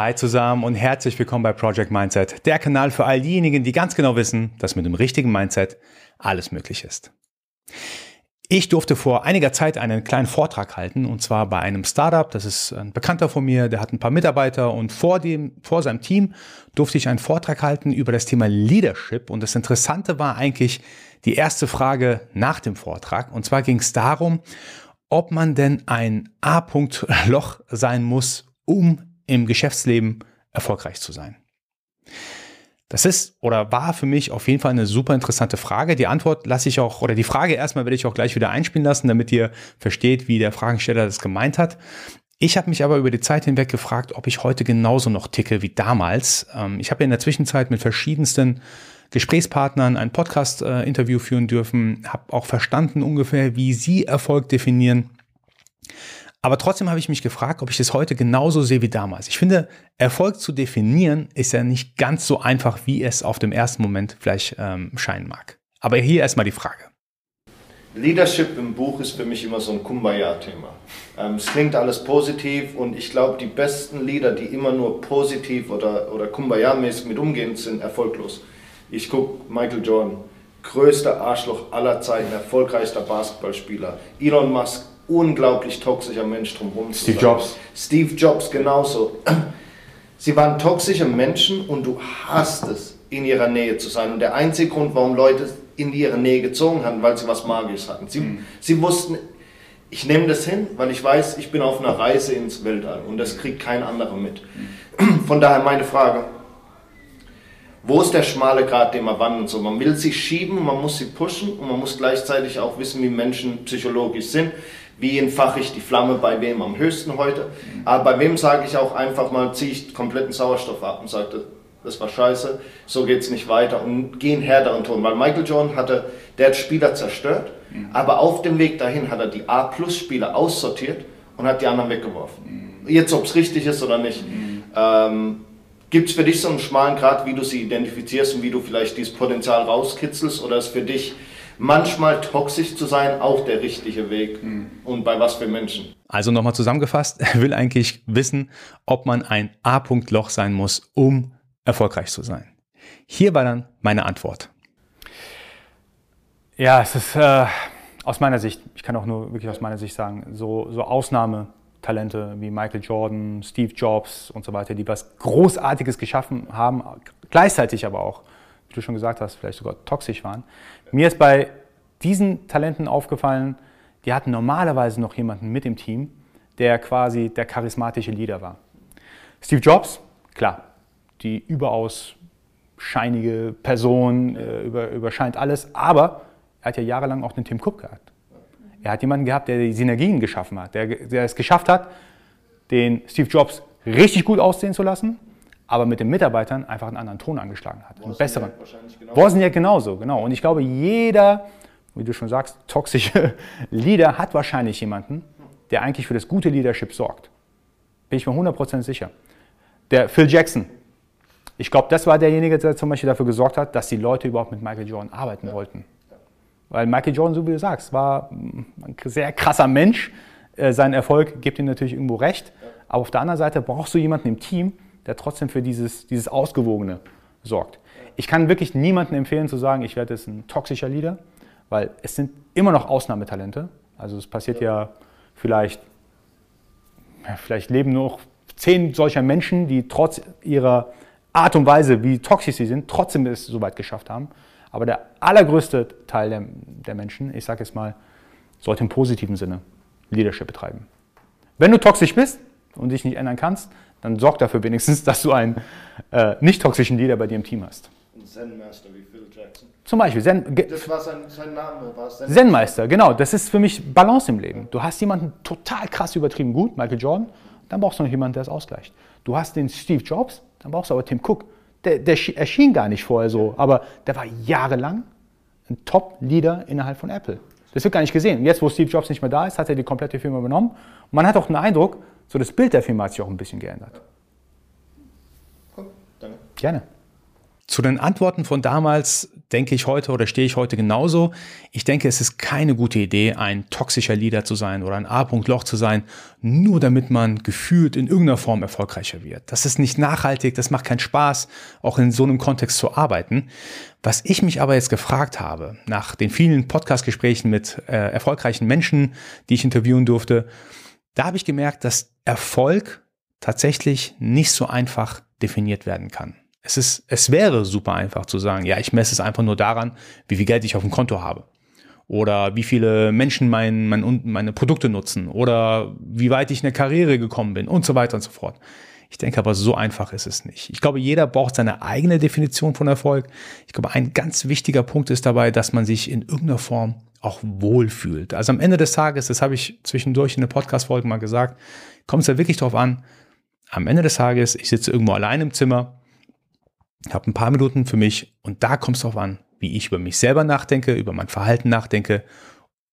Hi zusammen und herzlich willkommen bei Project Mindset, der Kanal für all diejenigen, die ganz genau wissen, dass mit dem richtigen Mindset alles möglich ist. Ich durfte vor einiger Zeit einen kleinen Vortrag halten und zwar bei einem Startup. Das ist ein Bekannter von mir, der hat ein paar Mitarbeiter und vor dem, vor seinem Team durfte ich einen Vortrag halten über das Thema Leadership. Und das Interessante war eigentlich die erste Frage nach dem Vortrag. Und zwar ging es darum, ob man denn ein A-Punkt-Loch sein muss, um im Geschäftsleben erfolgreich zu sein? Das ist oder war für mich auf jeden Fall eine super interessante Frage. Die Antwort lasse ich auch, oder die Frage erstmal werde ich auch gleich wieder einspielen lassen, damit ihr versteht, wie der Fragensteller das gemeint hat. Ich habe mich aber über die Zeit hinweg gefragt, ob ich heute genauso noch ticke wie damals. Ähm, ich habe in der Zwischenzeit mit verschiedensten Gesprächspartnern ein Podcast-Interview führen dürfen, habe auch verstanden ungefähr, wie sie Erfolg definieren. Aber trotzdem habe ich mich gefragt, ob ich das heute genauso sehe wie damals. Ich finde, Erfolg zu definieren ist ja nicht ganz so einfach, wie es auf dem ersten Moment vielleicht ähm, scheinen mag. Aber hier erstmal die Frage. Leadership im Buch ist für mich immer so ein Kumbaya-Thema. Ähm, es klingt alles positiv und ich glaube, die besten Leader, die immer nur positiv oder, oder Kumbaya-mäßig mit umgehen, sind erfolglos. Ich gucke Michael Jordan, größter Arschloch aller Zeiten, erfolgreichster Basketballspieler. Elon Musk, unglaublich toxischer Mensch drumherum. Steve Jobs. Steve Jobs genauso. Sie waren toxische Menschen und du hast es, in ihrer Nähe zu sein. Und der einzige Grund, warum Leute in ihre Nähe gezogen haben, weil sie was Magisches hatten. Sie, mhm. sie wussten, ich nehme das hin, weil ich weiß, ich bin auf einer Reise ins Weltall und das kriegt kein anderer mit. Mhm. Von daher meine Frage, wo ist der schmale Grat, den man wandern soll? Man will sie schieben, man muss sie pushen und man muss gleichzeitig auch wissen, wie Menschen psychologisch sind wie entfache ich die Flamme bei wem am höchsten heute. Aber bei wem sage ich auch einfach mal, ziehe ich kompletten Sauerstoff ab und sage, das war scheiße, so geht es nicht weiter und gehe einen härteren Ton. Weil Michael Jordan hatte, der hat Spieler zerstört, mhm. aber auf dem Weg dahin hat er die A-Plus-Spieler aussortiert und hat die anderen weggeworfen. Mhm. Jetzt, ob es richtig ist oder nicht. Mhm. Ähm, Gibt es für dich so einen schmalen Grad, wie du sie identifizierst und wie du vielleicht dieses Potenzial rauskitzelst oder ist für dich manchmal toxisch zu sein auch der richtige Weg mhm. und bei was für Menschen. Also nochmal zusammengefasst, er will eigentlich wissen, ob man ein A-Punkt-Loch sein muss, um erfolgreich zu sein. Hier war dann meine Antwort. Ja, es ist äh, aus meiner Sicht, ich kann auch nur wirklich aus meiner Sicht sagen, so, so Ausnahmetalente wie Michael Jordan, Steve Jobs und so weiter, die was Großartiges geschaffen haben, gleichzeitig aber auch du schon gesagt hast, vielleicht sogar toxisch waren. Mir ist bei diesen Talenten aufgefallen, die hatten normalerweise noch jemanden mit im Team, der quasi der charismatische Leader war. Steve Jobs, klar, die überaus scheinige Person, äh, über, überscheint alles, aber er hat ja jahrelang auch den Tim Cook gehabt. Er hat jemanden gehabt, der die Synergien geschaffen hat, der, der es geschafft hat, den Steve Jobs richtig gut aussehen zu lassen aber mit den Mitarbeitern einfach einen anderen Ton angeschlagen hat. Einen besseren. Genau. Wozniak genauso, genau. Und ich glaube, jeder, wie du schon sagst, toxische Leader hat wahrscheinlich jemanden, der eigentlich für das gute Leadership sorgt. Bin ich mir 100% sicher. Der Phil Jackson. Ich glaube, das war derjenige, der zum Beispiel dafür gesorgt hat, dass die Leute überhaupt mit Michael Jordan arbeiten ja. wollten. Weil Michael Jordan, so wie du sagst, war ein sehr krasser Mensch. Äh, sein Erfolg gibt ihm natürlich irgendwo recht. Aber auf der anderen Seite brauchst du jemanden im Team, der trotzdem für dieses, dieses Ausgewogene sorgt. Ich kann wirklich niemandem empfehlen zu sagen, ich werde jetzt ein toxischer Leader, weil es sind immer noch Ausnahmetalente. Also es passiert ja, vielleicht, ja, vielleicht leben nur noch zehn solcher Menschen, die trotz ihrer Art und Weise, wie toxisch sie sind, trotzdem es so weit geschafft haben. Aber der allergrößte Teil der, der Menschen, ich sage jetzt mal, sollte im positiven Sinne Leadership betreiben. Wenn du toxisch bist und dich nicht ändern kannst, dann sorg dafür wenigstens, dass du einen äh, nicht toxischen Leader bei dir im Team hast. Zen-Master wie Phil Jackson. Zum Beispiel. Zen, das war sein, sein Name. War Zen Zen-Meister, genau. Das ist für mich Balance im Leben. Du hast jemanden total krass übertrieben gut, Michael Jordan, dann brauchst du noch jemanden, der es ausgleicht. Du hast den Steve Jobs, dann brauchst du aber Tim Cook. Der, der erschien gar nicht vorher so, aber der war jahrelang ein Top-Leader innerhalb von Apple. Das wird gar nicht gesehen. Jetzt, wo Steve Jobs nicht mehr da ist, hat er die komplette Firma übernommen. Und man hat auch den Eindruck, so das Bild der Firma hat sich auch ein bisschen geändert. Cool. Danke. Gerne. Zu den Antworten von damals denke ich heute oder stehe ich heute genauso. Ich denke, es ist keine gute Idee, ein toxischer Leader zu sein oder ein A-Punkt-Loch zu sein, nur damit man gefühlt in irgendeiner Form erfolgreicher wird. Das ist nicht nachhaltig, das macht keinen Spaß, auch in so einem Kontext zu arbeiten. Was ich mich aber jetzt gefragt habe, nach den vielen Podcast-Gesprächen mit äh, erfolgreichen Menschen, die ich interviewen durfte, da habe ich gemerkt, dass Erfolg tatsächlich nicht so einfach definiert werden kann. Es, ist, es wäre super einfach zu sagen, ja, ich messe es einfach nur daran, wie viel Geld ich auf dem Konto habe. Oder wie viele Menschen mein, mein, meine Produkte nutzen. Oder wie weit ich in der Karriere gekommen bin und so weiter und so fort. Ich denke aber, so einfach ist es nicht. Ich glaube, jeder braucht seine eigene Definition von Erfolg. Ich glaube, ein ganz wichtiger Punkt ist dabei, dass man sich in irgendeiner Form auch wohlfühlt. Also am Ende des Tages, das habe ich zwischendurch in der Podcast-Folge mal gesagt, kommt es ja wirklich darauf an, am Ende des Tages, ich sitze irgendwo allein im Zimmer, habe ein paar Minuten für mich und da kommt es darauf an, wie ich über mich selber nachdenke, über mein Verhalten nachdenke,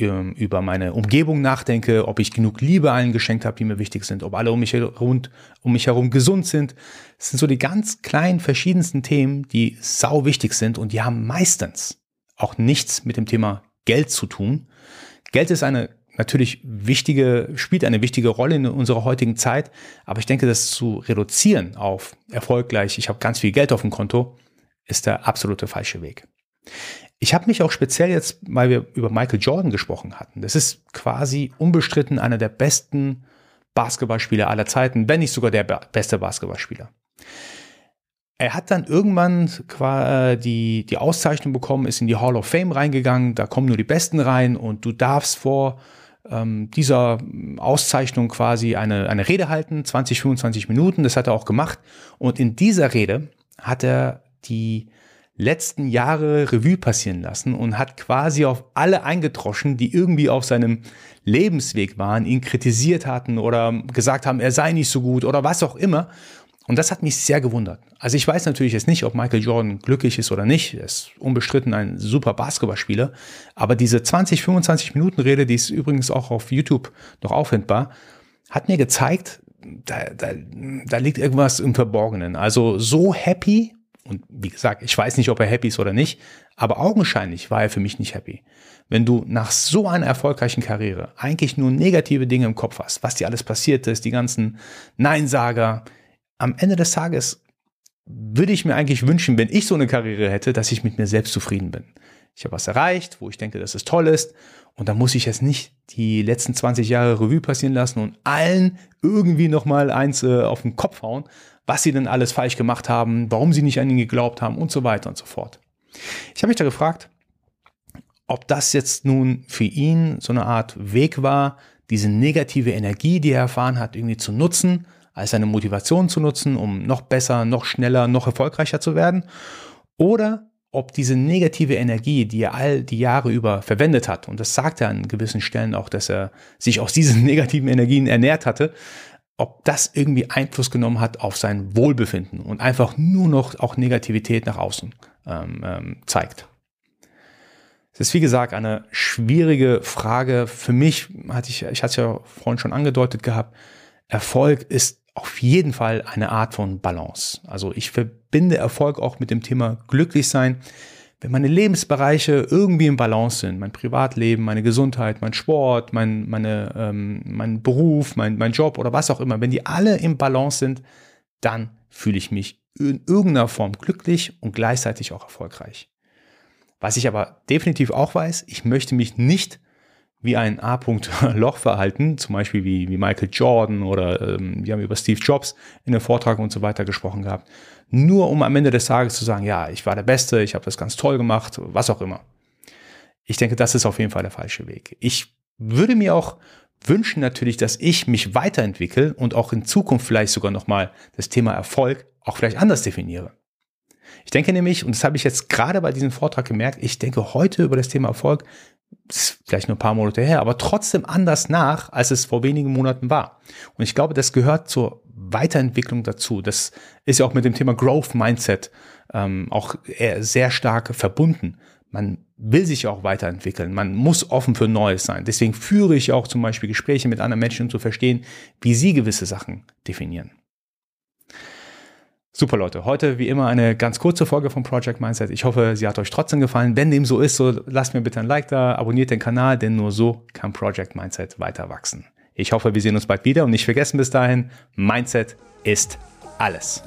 über meine Umgebung nachdenke, ob ich genug Liebe allen geschenkt habe, die mir wichtig sind, ob alle um mich, herum, um mich herum gesund sind. Das sind so die ganz kleinen, verschiedensten Themen, die sau wichtig sind und die haben meistens auch nichts mit dem Thema Geld zu tun. Geld ist eine natürlich wichtige, spielt eine wichtige Rolle in unserer heutigen Zeit. Aber ich denke, das zu reduzieren auf erfolgreich, ich habe ganz viel Geld auf dem Konto, ist der absolute falsche Weg. Ich habe mich auch speziell jetzt, weil wir über Michael Jordan gesprochen hatten. Das ist quasi unbestritten einer der besten Basketballspieler aller Zeiten, wenn nicht sogar der beste Basketballspieler. Er hat dann irgendwann die, die Auszeichnung bekommen, ist in die Hall of Fame reingegangen, da kommen nur die Besten rein und du darfst vor ähm, dieser Auszeichnung quasi eine, eine Rede halten, 20, 25 Minuten, das hat er auch gemacht. Und in dieser Rede hat er die letzten Jahre Revue passieren lassen und hat quasi auf alle eingetroschen, die irgendwie auf seinem Lebensweg waren, ihn kritisiert hatten oder gesagt haben, er sei nicht so gut oder was auch immer. Und das hat mich sehr gewundert. Also ich weiß natürlich jetzt nicht, ob Michael Jordan glücklich ist oder nicht. Er ist unbestritten ein super Basketballspieler. Aber diese 20, 25 Minuten Rede, die ist übrigens auch auf YouTube noch auffindbar, hat mir gezeigt, da, da, da liegt irgendwas im Verborgenen. Also so happy, und wie gesagt, ich weiß nicht, ob er happy ist oder nicht, aber augenscheinlich war er für mich nicht happy. Wenn du nach so einer erfolgreichen Karriere eigentlich nur negative Dinge im Kopf hast, was dir alles passiert ist, die ganzen Neinsager, am Ende des Tages würde ich mir eigentlich wünschen, wenn ich so eine Karriere hätte, dass ich mit mir selbst zufrieden bin. Ich habe was erreicht, wo ich denke, dass es toll ist. Und da muss ich jetzt nicht die letzten 20 Jahre Revue passieren lassen und allen irgendwie nochmal eins äh, auf den Kopf hauen, was sie denn alles falsch gemacht haben, warum sie nicht an ihn geglaubt haben und so weiter und so fort. Ich habe mich da gefragt, ob das jetzt nun für ihn so eine Art Weg war, diese negative Energie, die er erfahren hat, irgendwie zu nutzen als eine Motivation zu nutzen, um noch besser, noch schneller, noch erfolgreicher zu werden. Oder ob diese negative Energie, die er all die Jahre über verwendet hat, und das sagt er an gewissen Stellen auch, dass er sich aus diesen negativen Energien ernährt hatte, ob das irgendwie Einfluss genommen hat auf sein Wohlbefinden und einfach nur noch auch Negativität nach außen ähm, ähm, zeigt. Es ist wie gesagt eine schwierige Frage. Für mich hatte ich, ich hatte es ja vorhin schon angedeutet gehabt, Erfolg ist auf jeden Fall eine Art von Balance. Also ich verbinde Erfolg auch mit dem Thema glücklich sein. Wenn meine Lebensbereiche irgendwie im Balance sind, mein Privatleben, meine Gesundheit, mein Sport, mein, meine, ähm, mein Beruf, mein, mein Job oder was auch immer, wenn die alle im Balance sind, dann fühle ich mich in irgendeiner Form glücklich und gleichzeitig auch erfolgreich. Was ich aber definitiv auch weiß, ich möchte mich nicht wie ein A-Punkt-Loch verhalten, zum Beispiel wie, wie Michael Jordan oder ähm, wir haben über Steve Jobs in einem Vortrag und so weiter gesprochen gehabt, nur um am Ende des Tages zu sagen, ja, ich war der Beste, ich habe das ganz toll gemacht, was auch immer. Ich denke, das ist auf jeden Fall der falsche Weg. Ich würde mir auch wünschen natürlich, dass ich mich weiterentwickle und auch in Zukunft vielleicht sogar nochmal das Thema Erfolg auch vielleicht anders definiere. Ich denke nämlich, und das habe ich jetzt gerade bei diesem Vortrag gemerkt, ich denke heute über das Thema Erfolg vielleicht nur ein paar Monate her, aber trotzdem anders nach, als es vor wenigen Monaten war. Und ich glaube, das gehört zur Weiterentwicklung dazu. Das ist ja auch mit dem Thema Growth Mindset ähm, auch sehr stark verbunden. Man will sich auch weiterentwickeln. Man muss offen für Neues sein. Deswegen führe ich auch zum Beispiel Gespräche mit anderen Menschen, um zu verstehen, wie sie gewisse Sachen definieren. Super Leute, heute wie immer eine ganz kurze Folge von Project Mindset. Ich hoffe, sie hat euch trotzdem gefallen. Wenn dem so ist, so lasst mir bitte ein Like da, abonniert den Kanal, denn nur so kann Project Mindset weiter wachsen. Ich hoffe, wir sehen uns bald wieder und nicht vergessen bis dahin, Mindset ist alles.